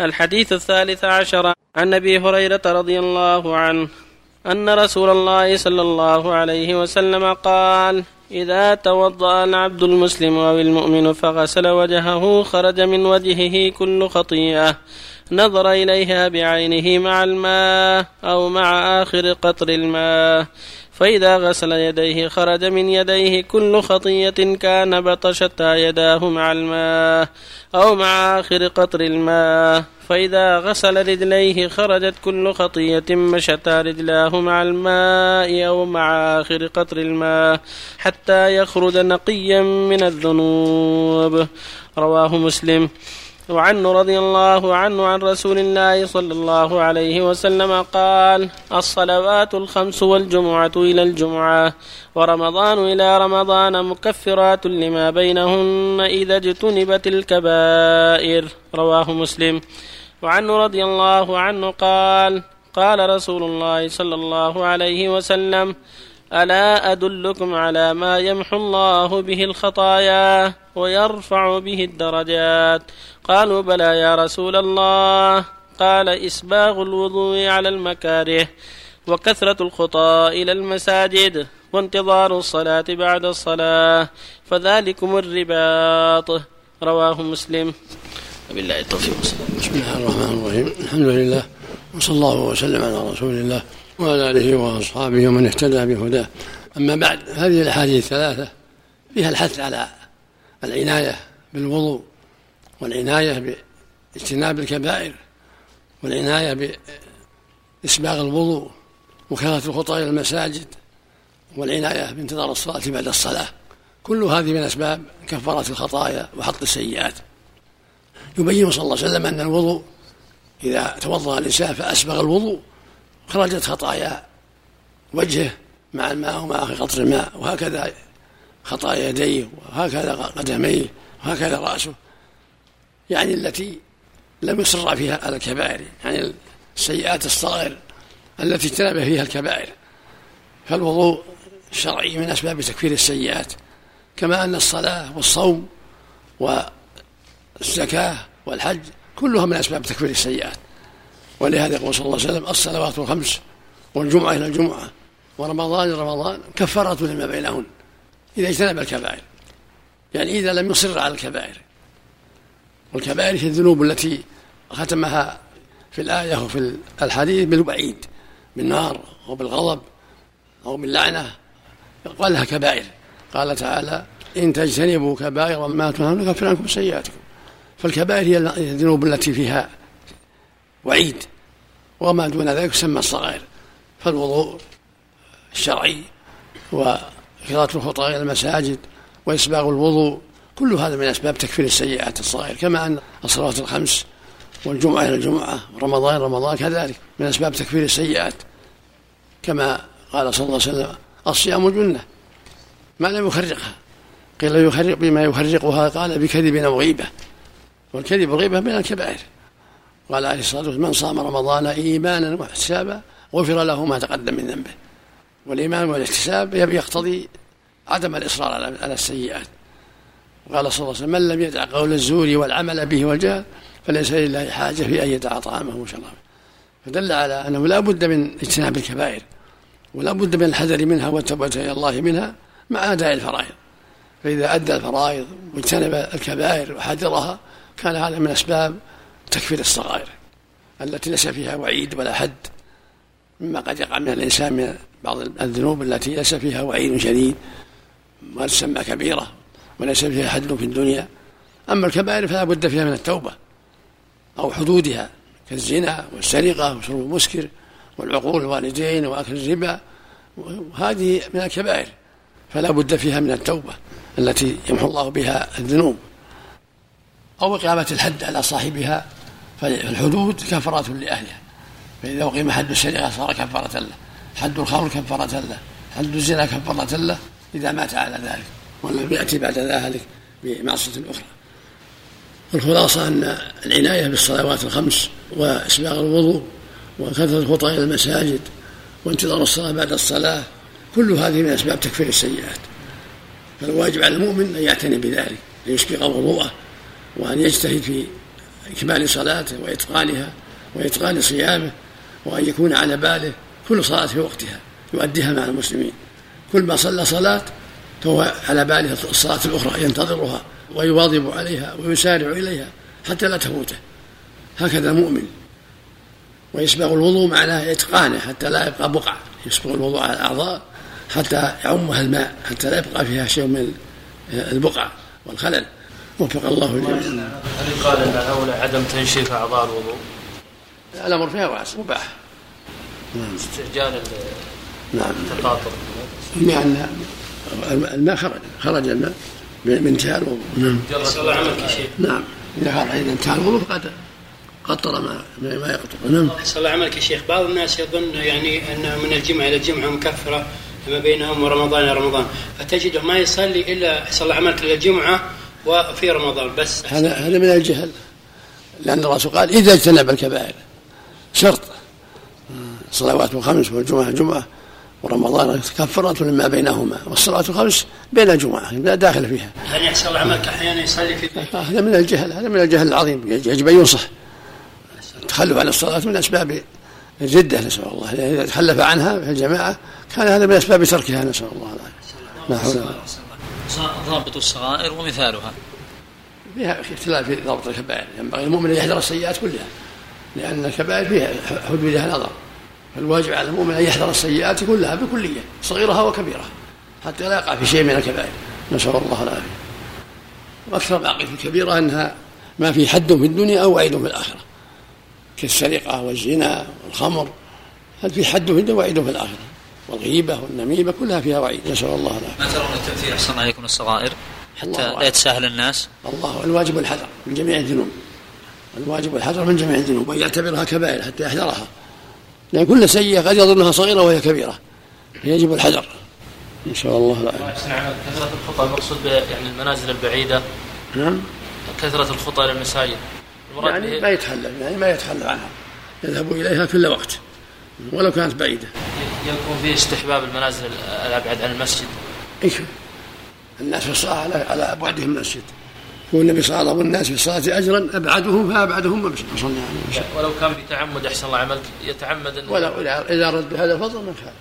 الحديث الثالث عشر. عن أبي هريرة رضي الله عنه أن رسول الله صلى الله عليه وسلم قال إذا توضأ العبد المسلم أو المؤمن فغسل وجهه خرج من وجهه كل خطيئة. نظر إليها بعينه مع الماء أو مع آخر قطر الماء. فإذا غسل يديه خرج من يديه كل خطية كان بطشتا يداه مع الماء أو مع آخر قطر الماء. فإذا غسل رجليه خرجت كل خطية مشتا رجلاه مع الماء أو مع آخر قطر الماء حتى يخرج نقيا من الذنوب. رواه مسلم. وعنه رضي الله عنه عن رسول الله صلى الله عليه وسلم قال الصلوات الخمس والجمعة إلى الجمعة ورمضان إلى رمضان مكفرات لما بينهن إذا اجتنبت الكبائر. رواه مسلم. وعنه رضي الله عنه قال قال رسول الله صلى الله عليه وسلم ألا أدلكم على ما يمحو الله به الخطايا؟ ويرفع به الدرجات. قالوا بلى يا رسول الله. قال إسباغ الوضوء على المكاره وكثرة الخطى إلى المساجد وانتظار الصلاة بعد الصلاة فذلكم الرباط. رواه مسلم. وبالله التوفيق. بسم الله الرحمن الرحيم. الحمد لله وصلى الله وسلم على رسول الله وعلى آله وأصحابه ومن اهتدى بهداه. أما بعد هذه الأحاديث الثلاثة فيها الحث على العناية بالوضوء والعناية باجتناب الكبائر والعناية بإسباغ الوضوء وكثره الخطى إلى المساجد والعناية بانتظار الصلاة بعد الصلاة. كل هذه من أسباب كفارة الخطايا وحط السيئات. يبين صلى الله عليه وسلم أن الوضوء إذا توضأ الإنسان فأسبغ الوضوء خرجت خطايا وجهه مع الماء ومع قطر الماء وهكذا خطايا يديه وهكذا قدميه وهكذا رأسه. يعني التي لم يصر فيها على الكبائر يعني السيئات الصغائر التي اجتنب فيها الكبائر. فالوضوء الشرعي من أسباب تكفير السيئات كما أن الصلاة والصوم والزكاة والحج كلها من أسباب تكفير السيئات. ولهذا يقول صلى الله عليه وسلم الصلوات الخمس والجمعة إلى الجمعة ورمضان رمضان كفارة لما بينهن. إذا اجتنب الكبائر. يعني إذا لم يصر على الكبائر. والكبائر هي الذنوب التي ختمها في الآية وفي الحديث بالوعيد بالنار أو بالغضب أو باللعنة. قال لها كبائر. قال تعالى إن تجتنبوا كبائر ما تنهون نكفر عنكم سيئاتكم. فالكبائر هي الذنوب التي فيها وعيد. وما دون ذلك يسمى الصغائر. فالوضوء الشرعي وكثرة الخطى إلى المساجد وإسباغ الوضوء كل هذا من أسباب تكفير السيئات الصغائر كما أن الصلوات الخمس والجمعة إلى الجمعة ورمضان رمضان كذلك من أسباب تكفير السيئات. كما قال صلى الله عليه وسلم الصيام جنة. ما لم يخرقها؟ قيل يخرق بما يخرقها قال بكذب أو غيبة. والكذب والغيبة من الكبائر. قال عليه الصلاة والسلام من صام رمضان إيمانا واحتسابا غفر له ما تقدم من ذنبه. والإيمان والاحتساب يقتضي عدم الإصرار على السيئات. قال صلى الله عليه وسلم من لم يدع قول الزور والعمل به والجهل فليس لله حاجة في أن يدع طعامه وشرابه. فدل على أنه لا بد من اجتناب الكبائر ولا بد من الحذر منها والتوبة إلى الله منها مع أداء الفرائض. فإذا أدى الفرائض واجتنب الكبائر وحذرها كان هذا من أسباب تكفير الصغائر التي ليس فيها وعيد ولا حد. مما قد يقع من الإنسان من بعض الذنوب التي ليس فيها وعيد شديد ما تسمى كبيرة وليس فيها حد في الدنيا. أما الكبائر فلا بد فيها من التوبة أو حدودها كالزنا والسرقة وشرب المسكر والعقول الوالدين وأكل الربا. هذه من الكبائر فلا بد فيها من التوبة التي يمحو الله بها الذنوب. أو إقامة الحد على صاحبها فالحدود كفرات لأهلها. فإذا أقيم حد السرقة صار كفارة له. حد الخمر كفارة له. حد الزنا كفارة له. إذا مات على ذلك. ولم يأتي بعد ذلك بمعصية أخرى. والخلاصة أن العناية بالصلوات الخمس وإسباغ الوضوء وكثرة الخطى إلى المساجد وانتظار الصلاة بعد الصلاة كل هذه من أسباب تكفير السيئات. فالواجب على المؤمن أن يعتني بذلك أن يسبغ وضوءه وأن يجتهد في إكمال صلاته وإتقانها وإتقان صيامه وأن يكون على باله كل صلاة في وقتها يؤديها مع المسلمين. كل ما صلى صلاة فهو على باله الصلاة الأخرى ينتظرها ويواظب عليها ويسارع إليها حتى لا تفوته هكذا المؤمن ويسبغ الوضوء معناه إتقانه حتى لا يبقى بقع يسبغ الوضوء على الأعضاء حتى يعمها الماء حتى لا يبقى فيها شيء من البقع والخلل. وفق الله الجميع هل يقال أن الاولى عدم تنشيف أعضاء الوضوء؟ الأمر فيها واسع مباح نعم. استعجال نعم. التقاطر. لأن الماء خرج خرج الماء بانتهاء الوضوء نعم. جرس الله عملك يا شيخ. نعم. إذا خرج اذا انتهى الوضوء فقد قطر ما ما يقطر. نعم. صلى الله عملك يا شيخ. بعض الناس يظن يعني أن من الجمعة إلى الجمعة مكفرة ما بينهم ورمضان إلى رمضان. فتجده ما يصلي إلا صلى الله عملك إلى الجمعة وفي رمضان بس. هذا هذا من الجهل. لأن الرسول قال إذا اجتنب الكبائر. شرط. صلوات الخمس والجمعة الجمعة ورمضان كفرة لما بينهما والصلاة الخمس بين الجمعة لا داخل فيها. يعني يحصل عملك أحيانا يصلي في بيته هذا من الجهل هذا من الجهل العظيم يجب أن ينصح. التخلف عن الصلاة من أسباب الردة نسأل الله. إذا تخلف عنها في الجماعة كان هذا من أسباب تركها نسأل الله. العافية لا حول ولا ضابط الصغائر ومثالها. فيها اختلاف في ضبط الكبائر ينبغي المؤمن أن يحذر السيئات كلها. لأن الكبائر فيها حدودها نظر فالواجب على المؤمن أن يحذر السيئات كلها بكلية صغيرها وكبيرها حتى لا يقع في شيء من الكبائر. نسأل الله العافية. وأكثر باقي في الكبيرة أنها ما في حد في الدنيا أو وعيد في الآخرة. كالسرقة والزنا والخمر هل في حد في الدنيا وعيد في الآخرة؟ والغيبة والنميمة كلها فيها وعيد. نسأل الله العافية. ما ترون التمثيل؟ أحسن عليكم الصغائر حتى لا. يتساهل الناس؟ الله الواجب الحذر من جميع الذنوب. الواجب الحذر من جميع الذنوب وأن يعتبرها كبائر حتى يحذرها. لأن كل سيئة قد يظنها صغيرة وهي كبيرة. فيجب الحذر. إن شاء الله احسن عمل كثرة الخطى المقصود يعني المنازل البعيدة. نعم. كثرة الخطى إلى المساجد المراد يعني ما يتخلف يعني ما يتخلف عنها. يذهب إليها كل وقت ولو كانت بعيدة. يكون فيه استحباب المنازل الأبعد عن المسجد. إيش؟ الناس في على على بعدهم من المسجد. هو النبي صلى الله عليه وسلم الناس في الصلاة أجرا أبعدهم فأبعدهم ما صلى الله عليه وسلم ولو كان بتعمد أحسن الله عملك يتعمد ولو اذا رد بهذا الفضل ما كان